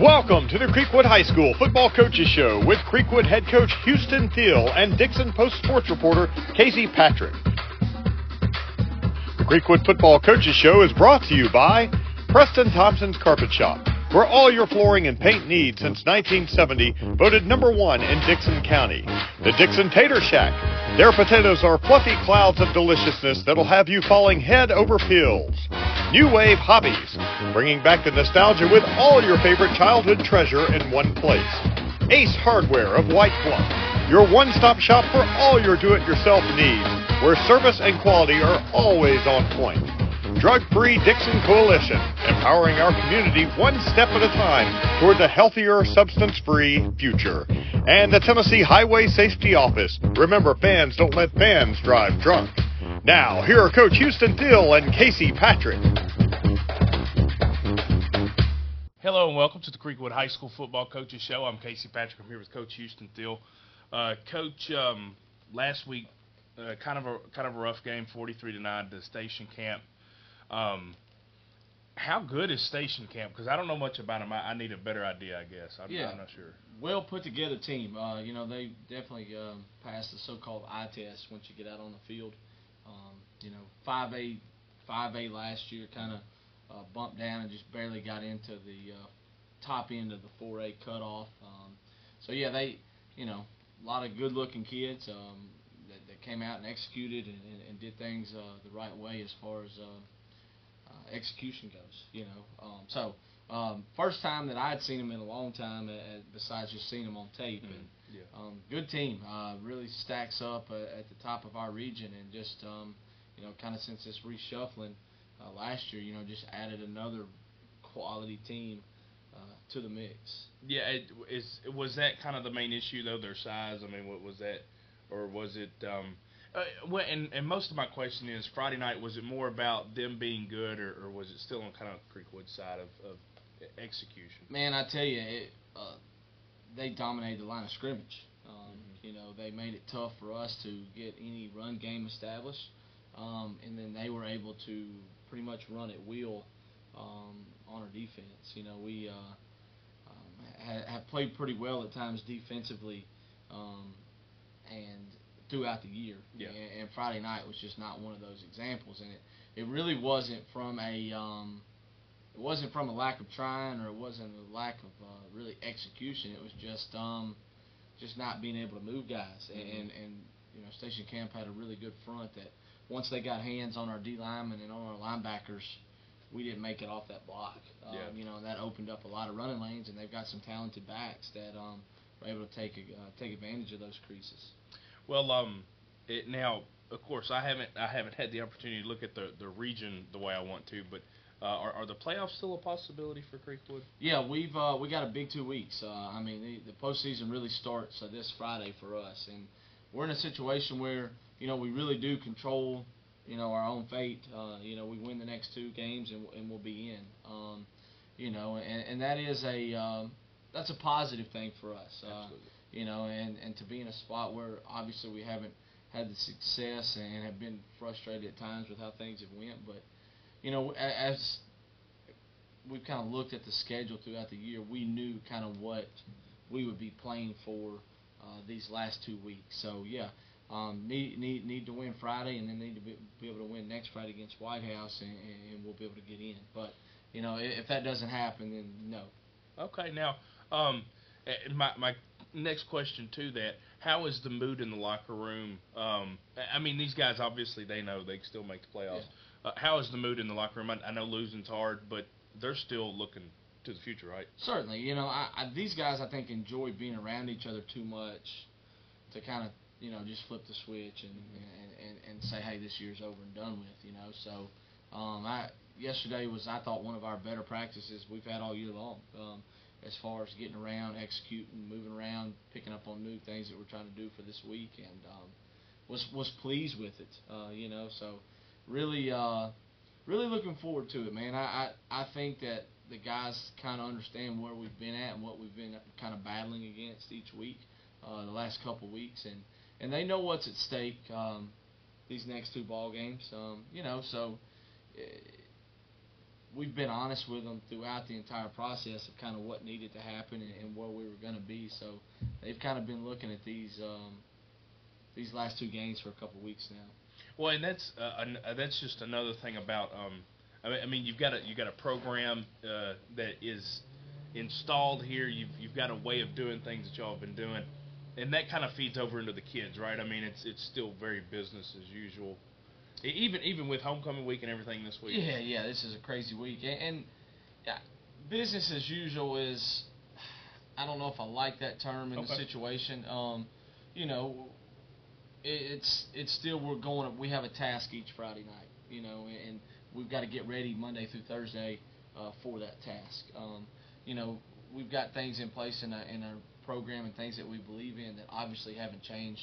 Welcome to the Creekwood High School Football Coaches Show with Creekwood head coach Houston Steele and Dickson Post sports reporter Casey Patrick. The Creekwood Football Coaches Show is brought to you by Preston Thompson's Carpet Shop, where all your flooring and paint needs since 1970, voted number one in Dickson County. The Dickson Tater Shack. Their potatoes are fluffy clouds of deliciousness that'll have you falling head over heels. New Wave Hobbies, bringing back the nostalgia with all your favorite childhood treasure in one place. Ace Hardware of White Bluff, your one-stop shop for all your do-it-yourself needs, where service and quality are always on point. Drug-Free Dickson Coalition, empowering our community one step at a time towards a healthier, substance-free future. And the Tennessee Highway Safety Office. Remember, fans don't let fans drive drunk. Now, here are Coach Houston Steele and Casey Patrick. Hello and welcome to the Creekwood High School Football Coaches Show. I'm Casey Patrick. I'm here with Coach Houston Steele. Uh, Coach, um, last week, uh, kind of a kind of a rough game, 43 to nine to Station Camp. Um, how good is Station Camp? Because I don't know much about them. I, I, need a better idea, I guess. I'm, yeah. I'm not sure. Well put together team. Uh, you know, they definitely um, passed the so-called eye test once you get out on the field. Um, you know, 5A, 5A last year kind of uh, bumped down and just barely got into the uh, top end of the 4A cutoff. Um, so yeah, they, you know, a lot of good-looking kids um, that, that came out and executed and, and, and did things uh, the right way as far as uh, uh, execution goes. You know, um, so um, first time that I had seen them in a long time, uh, besides just seeing them on tape. Mm-hmm. And yeah. um, good team, uh, really stacks up uh, at the top of our region, and just um, you know, kind of since this reshuffling uh, last year, you know, just added another quality team uh, to the mix. Yeah, it, is was that kind of the main issue though? Their size. I mean, what was that, or was it? Um, uh, well, and, and most of my question is Friday night. Was it more about them being good, or, or was it still on kind of Creekwood side of, of execution? Man, I tell you, it, uh, they dominated the line of scrimmage. Um, mm-hmm. You know, they made it tough for us to get any run game established, um, and then they were able to pretty much run at will um, on our defense. You know, we uh, um, ha- have played pretty well at times defensively, um, and throughout the year. Yeah. And, and Friday night was just not one of those examples, and it it really wasn't from a um, it wasn't from a lack of trying or it wasn't a lack of uh, really execution. It was just um, just not being able to move guys. Mm-hmm. and and you know, Station Camp had a really good front that once they got hands on our D linemen and on our linebackers, we didn't make it off that block. Um, Yeah. You know, and that opened up a lot of running lanes, and they've got some talented backs that um, were able to take uh, take advantage of those creases. Well, um, it, now of course I haven't I haven't had the opportunity to look at the the region the way I want to, but uh, are, are the playoffs still a possibility for Creekwood? Yeah, we've uh, we got a big two weeks. Uh, I mean, the, the postseason really starts uh, this Friday for us, and we're in a situation where you know we really do control you know our own fate. Uh, you know, we win the next two games and, and we'll be in. Um, you know, and, and that is a um, that's a positive thing for us. Uh, you know, and and to be in a spot where obviously we haven't had the success and have been frustrated at times with how things have went, but you know, as we've kind of looked at the schedule throughout the year, we knew kind of what we would be playing for uh, these last two weeks. So yeah, um, need need need to win Friday, and then need to be, be able to win next Friday against White House, and, and we'll be able to get in. But you know, if that doesn't happen, then no. Okay, now um, eh, my my next question to that: How is the mood in the locker room? Um, I mean, these guys obviously they know they can still make the playoffs. Uh, how is the mood in the locker room? I, I know losing's hard, but they're still looking to the future, right? Certainly, you know, I, I, these guys I think enjoy being around each other too much to kind of you know just flip the switch and, and, and, and say, hey, this year's over and done with, you know. So um, I yesterday was I thought one of our better practices we've had all year long. Um, as far as getting around, executing, moving around, picking up on new things that we're trying to do for this week, and um, was was pleased with it. Uh, you know, so really, uh, really looking forward to it, man. I I, I think that the guys kind of understand where we've been at and what we've been kind of battling against each week, uh, the last couple weeks, and and they know what's at stake. Um, these next two ball games, um, you know, so. eh, we've been honest with them throughout the entire process of kind of what needed to happen and, and where we were going to be. So they've kind of been looking at these um, these last two games for a couple weeks now. Well, and that's uh, an, uh, that's just another thing about. Um, I mean, I mean, you've got a you got a program uh, that is installed here. You've you've got a way of doing things that y'all have been doing, and that kind of feeds over into the kids, right? I mean, it's it's still very business as usual, even even with homecoming week and everything this week. Yeah, yeah, this is a crazy week, and, and yeah, business as usual is. I don't know if I like that term in the situation. Um, you know, it, it's it's still we're going. We have a task each Friday night. You know, and we've got to get ready Monday through Thursday uh, for that task. Um, you know, we've got things in place in, a, in our program and things that we believe in that obviously haven't changed.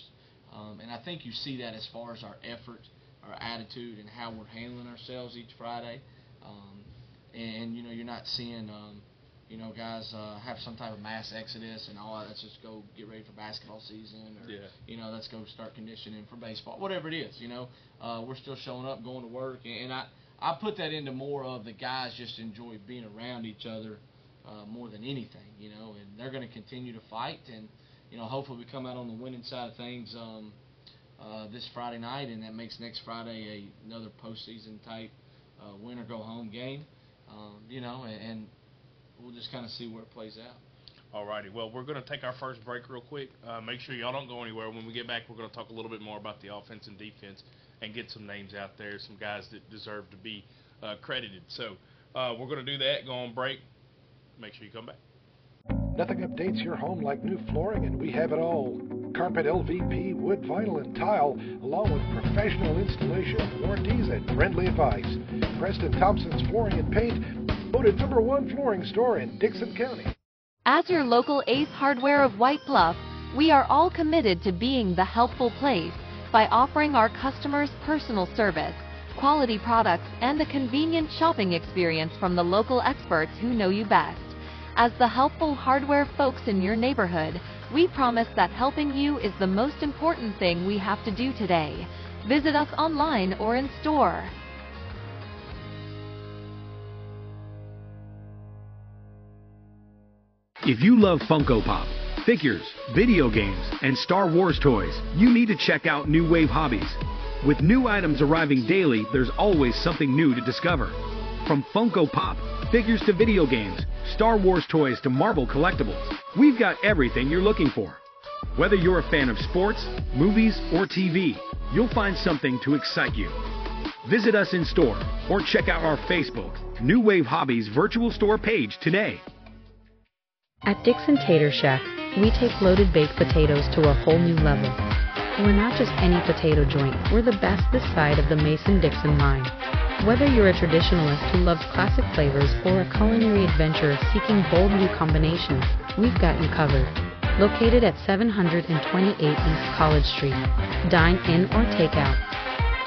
Um, and I think you see that as far as our effort, our attitude, and how we're handling ourselves each Friday. Um, and you know, you're not seeing, um, you know, guys uh, have some type of mass exodus and all. Let's just go get ready for basketball season, or Yeah. you know, let's go start conditioning for baseball, whatever it is. You know, uh, we're still showing up, going to work, and I I put that into more of the guys just enjoy being around each other uh, more than anything. You know, and they're going to continue to fight, and you know, hopefully we come out on the winning side of things. Um, uh, this Friday night, and that makes next Friday a, another postseason type uh, win or go home game. Um, you know, and, and we'll just kind of see where it plays out. Alrighty, well, we're going to take our first break real quick. Uh, make sure y'all don't go anywhere. When we get back, we're going to talk a little bit more about the offense and defense and get some names out there, some guys that deserve to be uh, credited. So uh, we're going to do that, go on break. Make sure you come back. Nothing updates your home like new flooring, and we have it all. Carpet, LVP, wood, vinyl, and tile, along with professional installation, warranties, and friendly advice. Preston Thompson's Flooring and Paint, voted number one flooring store in Dickson County. As your local Ace Hardware of White Bluff, we are all committed to being the helpful place by offering our customers personal service, quality products, and a convenient shopping experience from the local experts who know you best. As the helpful hardware folks in your neighborhood, we promise that helping you is the most important thing we have to do today. Visit us online or in store. If you love Funko Pop, figures, video games, and Star Wars toys, you need to check out New Wave Hobbies. With new items arriving daily, there's always something new to discover. From Funko Pop, figures to video games, Star Wars toys to Marvel collectibles, we've got everything you're looking for. Whether you're a fan of sports, movies, or TV, you'll find something to excite you. Visit us in store or check out our Facebook, New Wave Hobbies virtual store page today. At Dickson Tater Shack, we take loaded baked potatoes to a whole new level. We're not just any potato joint, we're the best this side of the Mason Dixon line. Whether you're a traditionalist who loves classic flavors or a culinary adventurer seeking bold new combinations, we've got you covered. Located at 728 East College Street. Dine in or take out.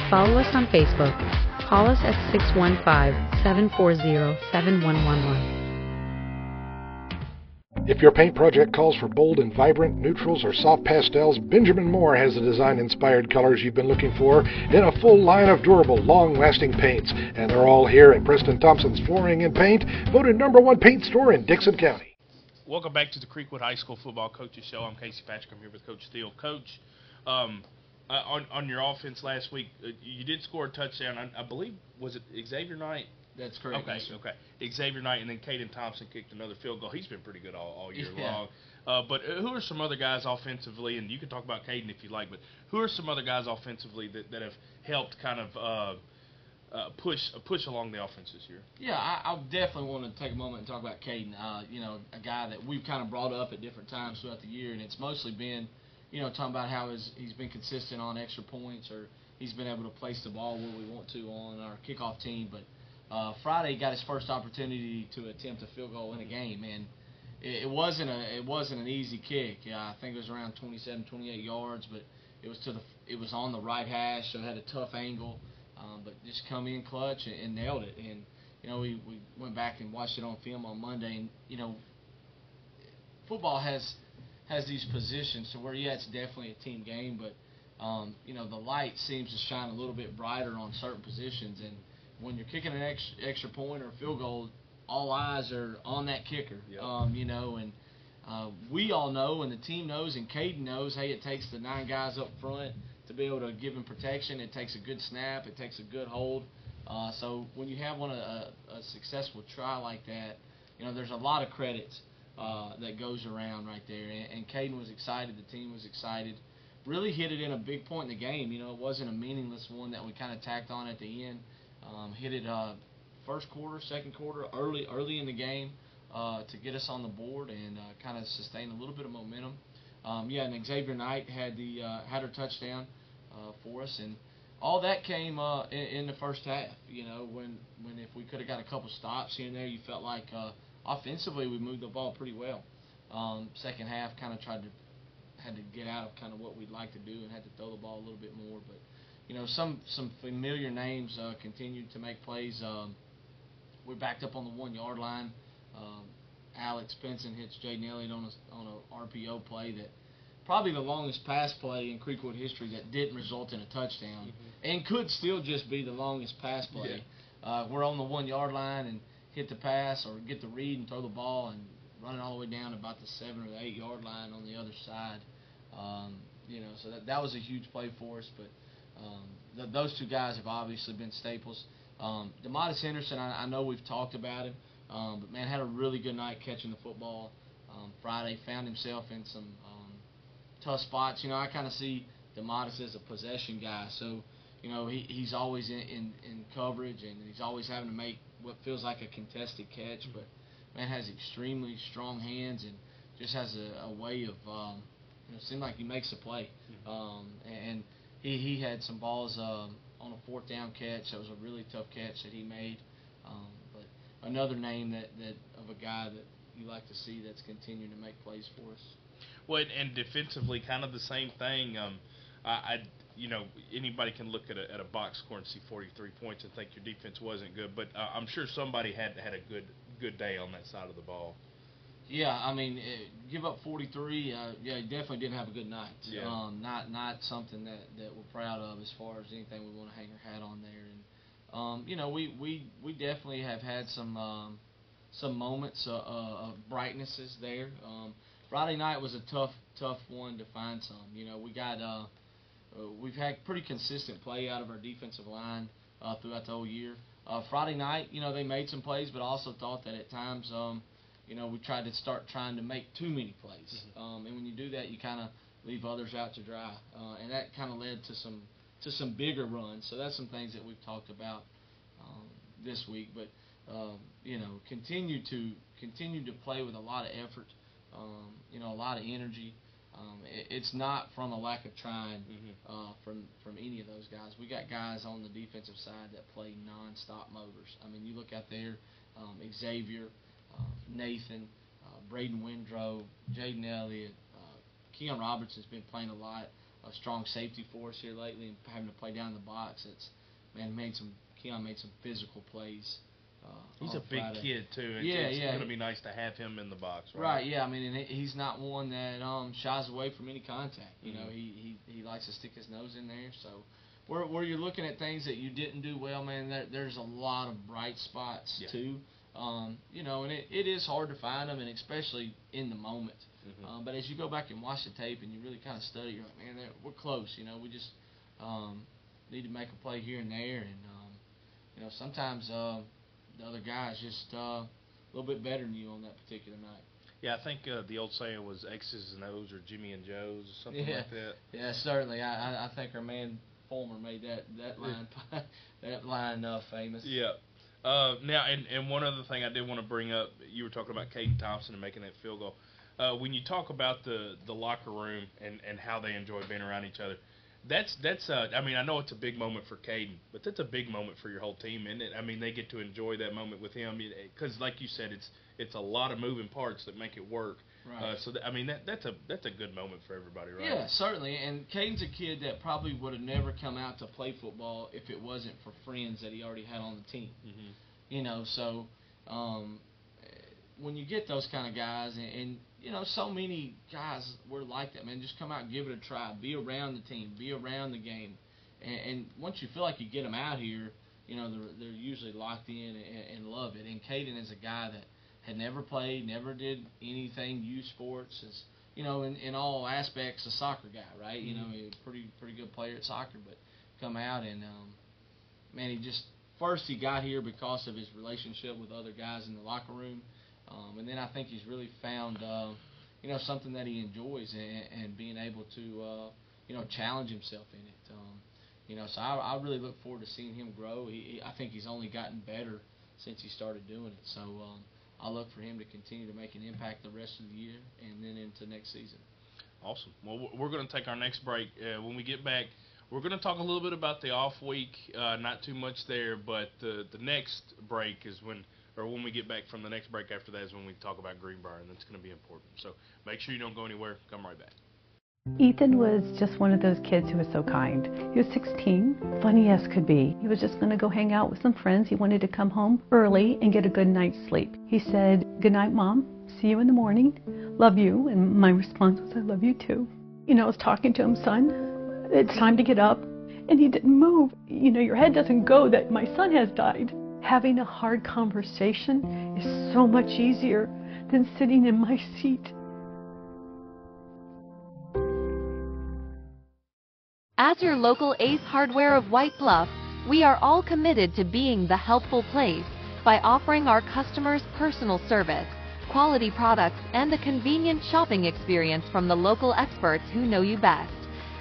Follow us on Facebook. Call us at 615 740 7111. If your paint project calls for bold and vibrant neutrals or soft pastels, Benjamin Moore has the design inspired colors you've been looking for in a full line of durable, long lasting paints. And they're all here at Preston Thompson's Flooring and Paint, voted number one paint store in Dickson County. Welcome back to the Creekwood High School Football Coaches Show. I'm Casey Patrick. I'm here with Coach Steele. Coach, um, uh, on on your offense last week, uh, you did score a touchdown. I, I believe was it Xavier Knight? That's correct. Okay, yes, okay. Xavier Knight and then Caden Thompson kicked another field goal. He's been pretty good all, all year Yeah. long. Uh, but uh, who are some other guys offensively? And you can talk about Caden if you like. But who are some other guys offensively that, that have helped kind of uh, uh, push uh, push along the offense this year? Yeah, I, I definitely want to take a moment and talk about Caden. Uh, you know, a guy that we've kind of brought up at different times throughout the year, and it's mostly been, you know, talking about how his, he's been consistent on extra points or he's been able to place the ball where we want to on our kickoff team. But uh, Friday got his first opportunity to attempt a field goal in a game, and it, it wasn't a it wasn't an easy kick. Yeah, I think it was around 27, 28 yards, but it was to the it was on the right hash, so it had a tough angle. Um, but just come in clutch and, and nailed it. And you know, we, we went back and watched it on film on Monday, and you know, football has has these positions to where yeah, it's definitely a team game, but um, you know, the light seems to shine a little bit brighter on certain positions, and when you're kicking an extra, extra point or a field goal, all eyes are on that kicker. Yep. Um, you know, and uh, we all know, and the team knows, and Caden knows. Hey, it takes the nine guys up front to be able to give him protection. It takes a good snap. It takes a good hold. Uh, so when you have one a, a successful try like that, you know, there's a lot of credit uh, that goes around right there. And, and Caden was excited. The team was excited. Really hit it in a big point in the game. You know, it wasn't a meaningless one that we kind of tacked on at the end. Um, hit it uh, first quarter, second quarter, early early in the game uh, to get us on the board and uh, kind of sustain a little bit of momentum. Um, yeah, and Xavier Knight had the uh, had her touchdown uh, for us, and all that came in, in the first half. You know, when when if we could have got a couple stops here and there, you felt like offensively we moved the ball pretty well. Um, second half, kind of tried to had to get out of kind of what we'd like to do and had to throw the ball a little bit more, but you know, some some familiar names uh, continued to make plays. Um, we're backed up on the one yard line. Um, Alex Benson hits Jaden Elliott on a on a RPO play that probably the longest pass play in Creekwood history that didn't result in a touchdown Mm-hmm. and could still just be the longest pass play. Uh, we're on the one yard line and hit the pass or get the read and throw the ball and running all the way down about the seven or the eight yard line on the other side. Um, you know, so that that was a huge play for us, but. Um, th- those two guys have obviously been staples. Um, Demotis Henderson, I, I know we've talked about him, um, but man, had a really good night catching the football. Um, Friday found himself in some um, tough spots. You know, I kind of see Demotis as a possession guy, so you know he, he's always in, in in coverage and he's always having to make what feels like a contested catch, but man has extremely strong hands and just has a, a way of um, you know, seem like he makes a play. Um, and he he had some balls um, on a fourth down catch. That was a really tough catch that he made. Um, but another name that, that of a guy that you like to see that's continuing to make plays for us. Well, and- defensively, kind of the same thing. Um, I, I, you know, anybody can look at a, at a box score and see 43 points and think your defense wasn't good, but uh, I'm sure somebody had had a good good day on that side of the ball. Yeah, I mean, uh, give up 43. Uh, yeah, definitely didn't have a good night. Yeah. Um, not not something that, that we're proud of as far as anything we want to hang our hat on there. And um, you know, we, we we definitely have had some um, some moments uh, uh, of brightnesses there. Um, Friday night was a tough tough one to find some. You know, we got uh, uh, we've had pretty consistent play out of our defensive line uh, throughout the whole year. Uh, Friday night, you know, they made some plays, but also thought that at times. Um, you know, we tried to start trying to make too many plays. Um, and when you do that, you kind of leave others out to dry, uh, and that kind of led to some to some bigger runs. So that's some things that we've talked about um, this week. But um, you know, continue to continue to play with a lot of effort. Um, you know, a lot of energy. Um, it, it's not from a lack of trying uh, from from any of those guys. We got guys on the defensive side that play nonstop motors. I mean, you look out there, um, Xavier, Nathan, uh, Braden Windrow, Jaden Elliott, uh, Keon Roberts has been playing a lot. A strong safety for us here lately, and having to play down the box. It's man made some. Keon made some physical plays. Uh, He's a big Friday. kid too. It's, Yeah, it's yeah. going to be nice to have him in the box. Right. Right. Yeah. I mean, and he's not one that um, shies away from any contact. You know, Mhm. he, he he likes to stick his nose in there. So, where where you're looking at things that you didn't do well, man, there, there's a lot of bright spots Yeah. too. Um, you know, and it, it is hard to find them, and especially in the moment. Mhm. Um, but as you go back and watch the tape and you really kind of study, you're like, man, we're close. You know, we just um, need to make a play here and there, and um, you know, sometimes uh, the other guys just uh, a little bit better than you on that particular night. Yeah, I think uh, the old saying was X's and O's or Jimmy and Joe's or something Yeah. like that. Yeah, certainly. I I, I think our man Fulmer made that that line that line uh, famous. Yeah. Uh, now, and, and one other thing I did want to bring up, you were talking about Caden Thompson and making that field goal. Uh, when you talk about the, the locker room and, and how they enjoy being around each other, that's that's uh, I mean I know it's a big moment for Caden, but that's a big moment for your whole team, isn't it? I mean they get to enjoy that moment with him because, like you said, it's it's a lot of moving parts that make it work. Right. Uh, so that, I mean that that's a that's a good moment for everybody, right? Yeah, certainly. And Caden's a kid that probably would have never come out to play football if it wasn't for friends that he already had on the team. hmm You know, so um, when you get those kind of guys, and, and you know, so many guys were like that, man. Just come out give it a try. Be around the team. Be around the game. And, and once you feel like you get them out here, you know they're, they're usually locked in and, and love it. And Caden is a guy that had never played, never did anything youth sports. Is you know in, in all aspects a soccer guy, right? Mm-hmm. You know, he's a pretty pretty good player at soccer, but come out and um, man, he just first he got here because of his relationship with other guys in the locker room, um, and then I think he's really found uh, you know something that he enjoys and, and being able to uh, you know challenge himself in it. Um, you know, so I, I really look forward to seeing him grow. He, he, I think he's only gotten better since he started doing it. So um, I look for him to continue to make an impact the rest of the year and then into next season. Awesome. Well, we're going to take our next break. Uh, when we get back, we're going to talk a little bit about the off week. Uh, not too much there, but the the next break is when, or when we get back from the next break after that is when we talk about Greenbrier, and that's going to be important. So make sure you don't go anywhere. Come right back. Ethan was just one of those kids who was so kind. He was 16, funny as could be. He was just going to go hang out with some friends. He wanted to come home early and get a good night's sleep. He said, Good night, Mom. See you in the morning. Love you. And my response was, I love you too. You know, I was talking to him, son, it's time to get up. And he didn't move. You know, your head doesn't go that my son has died. Having a hard conversation is so much easier than sitting in my seat As your local Ace Hardware of White Bluff, we are all committed to being the helpful place by offering our customers personal service, quality products, and a convenient shopping experience from the local experts who know you best.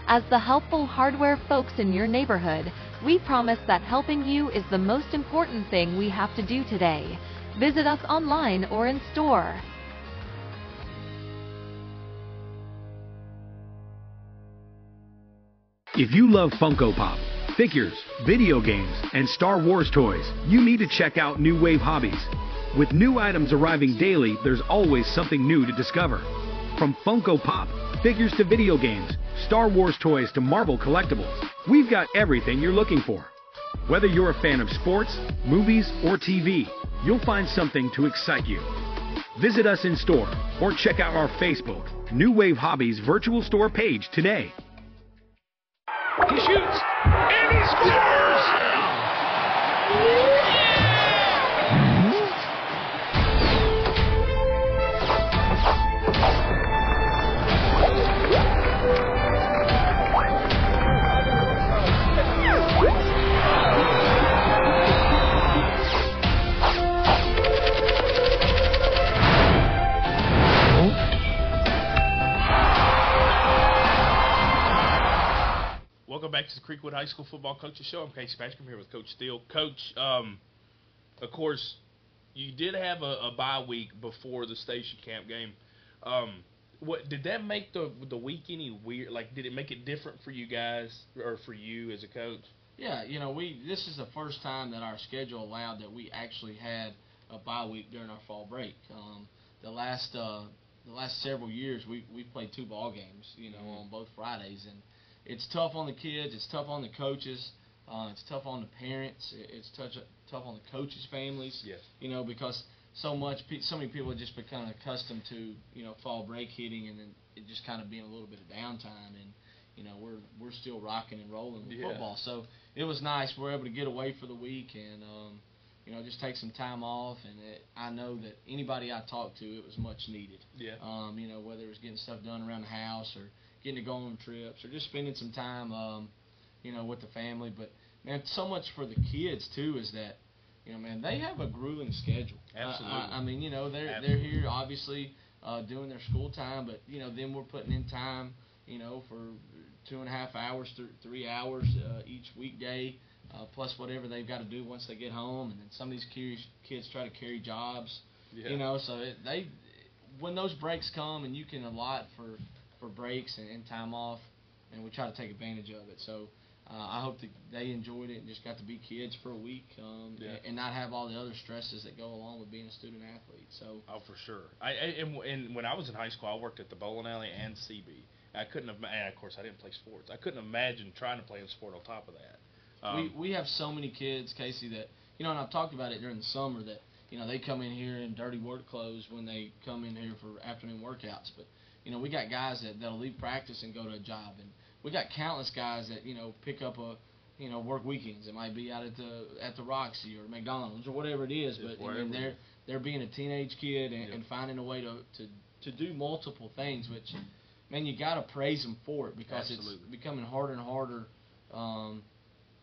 As the helpful hardware folks in your neighborhood, we promise that helping you is the most important thing we have to do today. Visit us online or in store. If you love Funko Pop, figures, video games, and Star Wars toys, you need to check out New Wave Hobbies. With new items arriving daily, there's always something new to discover. From Funko Pop, figures to video games, Star Wars toys to Marvel collectibles, we've got everything you're looking for. Whether you're a fan of sports, movies, or TV, you'll find something to excite you. Visit us in store or check out our Facebook, New Wave Hobbies virtual store page today. He shoots, and he scores! Welcome back to the Creekwood High School Football Coaches Show. I'm Casey Patrick. I'm here with Coach Steele. Coach, um, of course, you did have a, a bye week before the station camp game. Um, what did that make the the week any weird? Like, did it make it different for you guys or for you as a coach? Yeah, you know, we this is the first time that our schedule allowed that we actually had a bye week during our fall break. Um, the last uh, the last several years, we we played two ball games, you know, mm-hmm. on both Fridays, and it's tough on the kids. It's tough on the coaches. Uh, it's tough on the parents. It's tough tough on the coaches' families. Yes. You know because so much so many people have just become accustomed to you know fall break hitting and then it just kind of being a little bit of downtime and you know we're we're still rocking and rolling with yeah. football. So it was nice. We're able to get away for the week and. um you know, just take some time off, and it, I know that anybody I talked to, it was much needed. Yeah. Um, you know, whether it was getting stuff done around the house or getting to go on trips or just spending some time, um, you know, with the family. But man, so much for the kids too is that, you know, man, they have a grueling schedule. Absolutely. Uh, I, I mean, you know, they're Absolutely. they're here obviously uh, doing their school time, but you know, then we're putting in time, you know, for two and a half hours, th- three hours uh, each weekday. Uh, plus whatever they've got to do once they get home, and then some of these kids, kids try to carry jobs, yeah. you know. So it, they, when those breaks come, and you can allot for for breaks and, and time off, and we try to take advantage of it. So uh, I hope that they enjoyed it and just got to be kids for a week um, yeah. and, and not have all the other stresses that go along with being a student athlete. So oh, for sure. I, I and, and when I was in high school, I worked at the bowling alley and CB. I couldn't have, and of course, I didn't play sports. I couldn't imagine trying to play a sport on top of that. Um, we we have so many kids, Casey, that you know, and I've talked about it during the summer that you know they come in here in dirty work clothes when they come in here for afternoon workouts, but you know, we got guys that that'll leave practice and go to a job, and we got countless guys that you know pick up a you know work weekends. It might be out at the at the Roxy or McDonald's or whatever it is. But I mean, they're they're being a teenage kid and, Yep. and finding a way to, to to do multiple things. Which man, you got to praise them for it because Absolutely. it's becoming harder and harder. Um,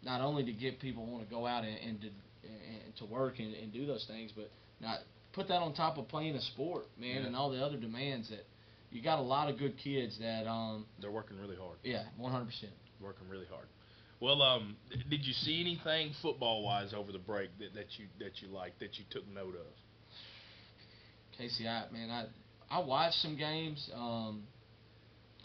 not only to get people want to go out and, and to and to work and, and do those things, but not put that on top of playing a sport, man, Yeah. and all the other demands that you got a lot of good kids that um They're working really hard. yeah, 100%. Working really hard. Well, um, did you see anything football wise over the break that, that you that you liked that you took note of? Casey, I man, I I watched some games. Um,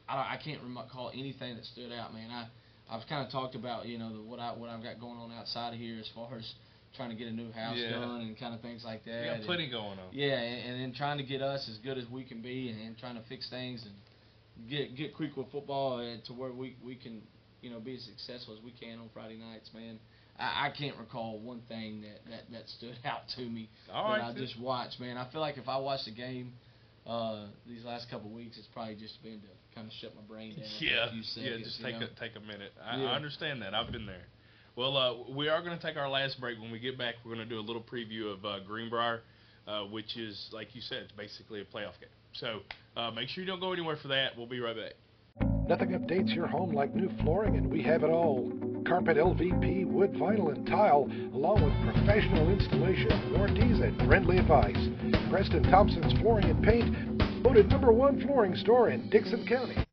I don't- I can't recall anything that stood out, man. I I've kind of talked about you know the, what I what I've got going on outside of here as far as trying to get a new house Yeah. done and kind of things like that. You got and- plenty going on. Yeah, and, and then trying to get us as good as we can be, and, and trying to fix things and get get Creekwood football uh, to where we we can you know be as successful as we can on Friday nights, man. I, I can't recall one thing that, that, that stood out to me All that right, I just watched, man. I feel like if I watched a game uh, these last couple of weeks, it's probably just been to kind of shut my brain down. Yeah, seconds, yeah. Just you take know? a take a minute. I, Yeah. I understand that. I've been there. Well, uh, we are going to take our last break. When we get back, we're going to do a little preview of uh, Greenbrier, uh, which is like you said, it's basically a playoff game. So uh, make sure you don't go anywhere for that. We'll be right back. Nothing updates your home like new flooring, and we have it all. Carpet LVP, wood, vinyl, and tile, along with professional installation, warranties, and friendly advice. Preston Thompson's Flooring and Paint, voted number one flooring store in Dickson County.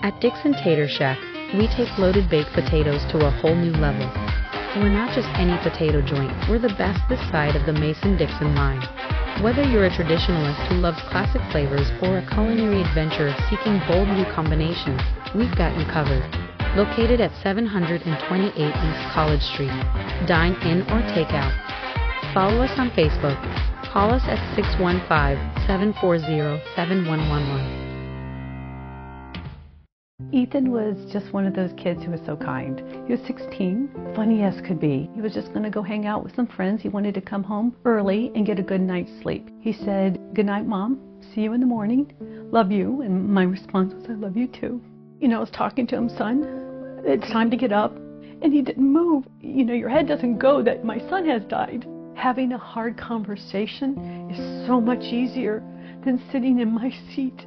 At Dickson Tater Shack, we take loaded baked potatoes to a whole new level. We're not just any potato joint, we're the best this side of the Mason Dixon line. Whether you're a traditionalist who loves classic flavors or a culinary adventurer seeking bold new combinations, we've got you covered. Located at 728 East College Street. Dine in or take out. Follow us on Facebook. Call us at 615 740 7111. Ethan was just one of those kids who was so kind. He was 16, funny as could be. He was just going to go hang out with some friends. He wanted to come home early and get a good night's sleep. He said, Good night, Mom. See you in the morning. Love you. And my response was, I love you too. You know, I was talking to him, son, it's time to get up. And he didn't move. You know, your head doesn't go that my son has died. Having a hard conversation is so much easier than sitting in my seat.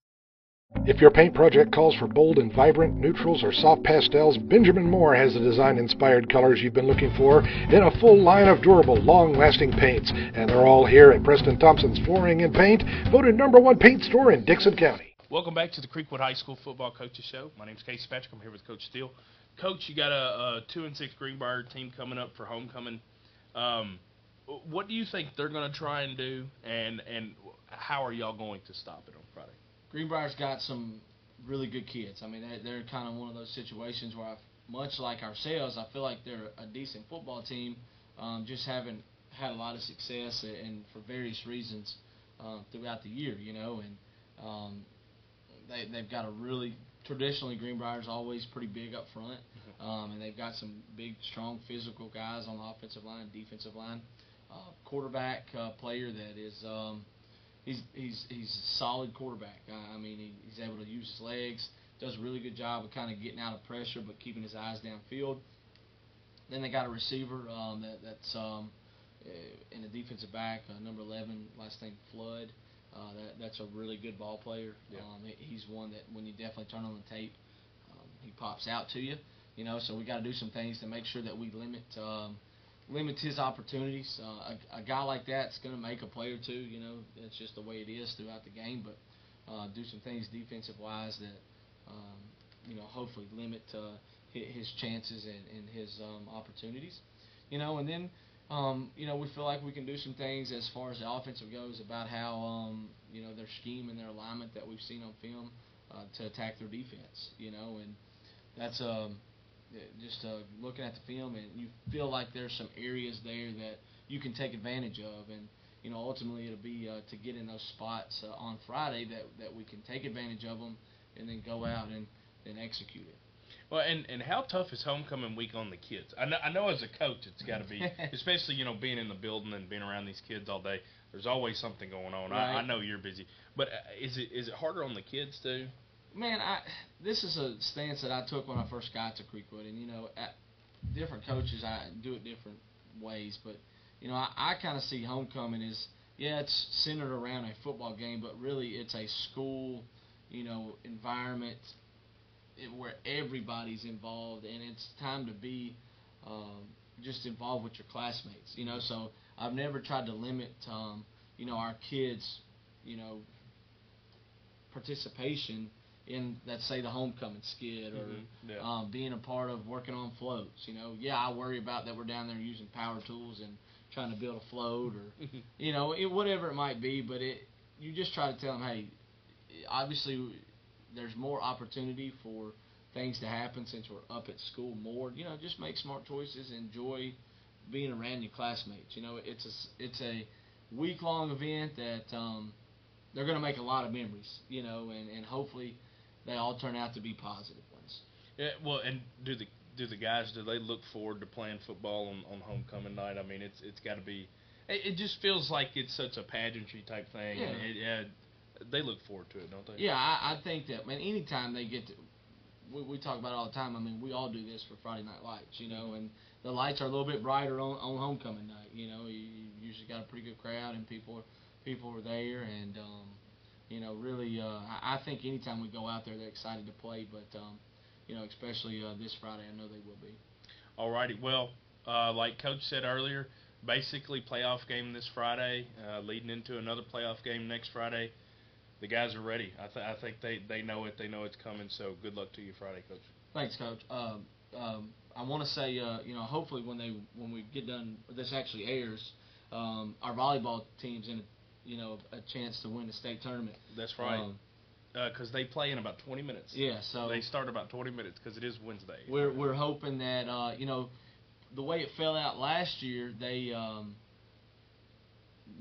If your paint project calls for bold and vibrant neutrals or soft pastels, Benjamin Moore has the design-inspired colors you've been looking for in a full line of durable, long-lasting paints. And they're all here at Preston Thompson's Flooring and Paint, voted number one paint store in Dickson County. Welcome back to the Creekwood High School Football Coaches Show. My name is Casey Patrick. I'm here with Coach Steele. Coach, you got a, a two and six Greenbrier team coming up for homecoming. Um, what do you think they're going to try and do, and and how are y'all going to stop it? Greenbrier's got some really good kids. I mean, they're, they're kind of one of those situations where, I, much like ourselves, I feel like they're a decent football team, um, just haven't had a lot of success and, and for various reasons um, throughout the year, you know. And um, they they've got a really traditionally Greenbrier's always pretty big up front, um, and they've got some big, strong, physical guys on the offensive line, defensive line, uh, quarterback uh, player that is. Um, he's he's he's a solid quarterback. I mean, he, he's able to use his legs. Does a really good job of kind of getting out of pressure, but keeping his eyes downfield. Then they got a receiver um, that that's um, uh, in a defensive back, uh, number 11, last name Flood. Uh, that that's a really good ball player. Yeah. Um, he's one that when you definitely turn on the tape, um, he pops out to you. You know, so we got to do some things to make sure that we limit. Um, limits his opportunities. Uh, a, a guy like that's going to make a play or two. You know, that's just the way it is throughout the game. But uh, do some things defensive wise that um, you know hopefully limit uh, his, chances and, and his um, opportunities. You know, and then um, you know we feel like we can do some things as far as the offensive goes about how um, you know their scheme and their alignment that we've seen on film. uh, to attack their defense. You know, and that's um, just uh, looking at the film, and you feel like there's some areas there that you can take advantage of, and you know, ultimately it'll be uh, to get in those spots uh, on Friday that that we can take advantage of them, and then go out and and execute it. Well, and and how tough is homecoming week on the kids? I know, I know as a coach, it's got to be, especially you know being in the building and being around these kids all day. There's always something going on. Right. I, I know you're busy, but uh, is it is it harder on the kids too? Man, I this is a stance that I took when I first got to Creekwood, and you know, different coaches I do it different ways, but you know, I, I kind of see homecoming as yeah, it's centered around a football game, but really it's a school, you know, environment where everybody's involved, and it's time to be um, just involved with your classmates. You know, so I've never tried to limit, um, you know, our kids, you know, participation in let's say the homecoming skid or Mhm, yeah. um, being a part of working on floats. You know, yeah, I worry about that we're down there using power tools and trying to build a float or you know it, whatever it might be. But it you just try to tell them, hey, obviously there's more opportunity for things to happen since we're up at school more. You know, just make smart choices, enjoy being around your classmates. You know, it's a it's a week long event that um, they're going to make a lot of memories. You know, and and hopefully they all turn out to be positive ones. Yeah, well, and do the do the guys do they look forward to playing football on, on homecoming night? I mean, it's it's got to be. It, it just feels like it's such a pageantry type thing. Yeah. And it, yeah, they look forward to it, don't they? Yeah, I, I think that man. Anytime they get to, we, we talk about it all the time. I mean, we all do this for Friday Night Lights, you know, and the lights are a little bit brighter on, on homecoming night. You know, you, you usually got a pretty good crowd and people people are there, and um, you know, really, uh, I, think anytime we go out there, they're excited to play. But um, you know, especially uh, this Friday, I know they will be. All righty. Well, uh, like Coach said earlier, basically playoff game this Friday, uh, leading into another playoff game next Friday. The guys are ready. I, th- I think they, they know it. They know it's coming. So good luck to you Friday, Coach. Thanks, Coach. Um, um, I want to say, uh, you know, hopefully when they when we get done, this actually airs. Um, our volleyball team's in, a, you know, a chance to win the state tournament. That's right. Um, Because they play in about 20 minutes. yeah, so They start about 20 minutes because it is Wednesday. we're we're hoping that uh, you know, the way it fell out last year, they um,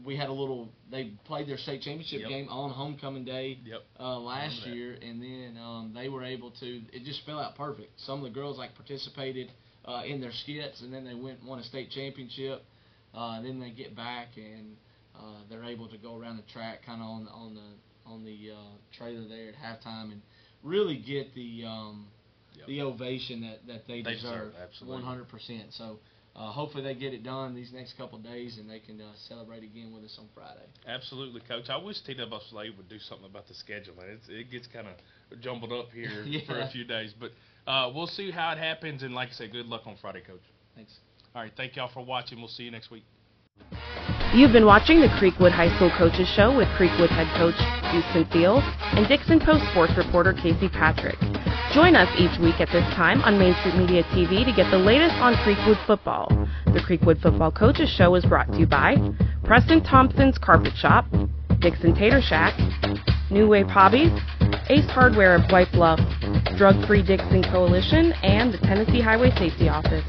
we had a little. They played their state championship Yep. game on homecoming day Yep. uh, last year, and then um, they were able to. It just fell out perfect. Some of the girls like participated uh, in their skits, and then they went and won a state championship. Uh, then they get back and uh, they're able to go around the track, kind of on on the on the uh, trailer there at halftime, and really get the um, Yep. the ovation that that they, They deserve. deserve, absolutely. 100%. So. Uh, hopefully they get it done these next couple of days and they can uh, celebrate again with us on Friday. Absolutely, Coach. I wish Slade would do something about the scheduling. It's, it gets kind of jumbled up here for a few days, but uh, we'll see how it happens. And like I said, good luck on Friday, Coach. Thanks. All right, thank y'all for watching. We'll see you next week. You've been watching the Creekwood High School Coaches Show with Creekwood head coach Houston Steele and Dickson Post sports reporter Casey Patrick. Join us each week at this time on Main Street Media TV to get the latest on Creekwood football. The Creekwood Football Coaches Show is brought to you by Preston Thompson's Carpet Shop, Dickson Tater Shack, New Wave Hobbies, Ace Hardware of White Bluff, Drug Free Dickson Coalition, and the Tennessee Highway Safety Office.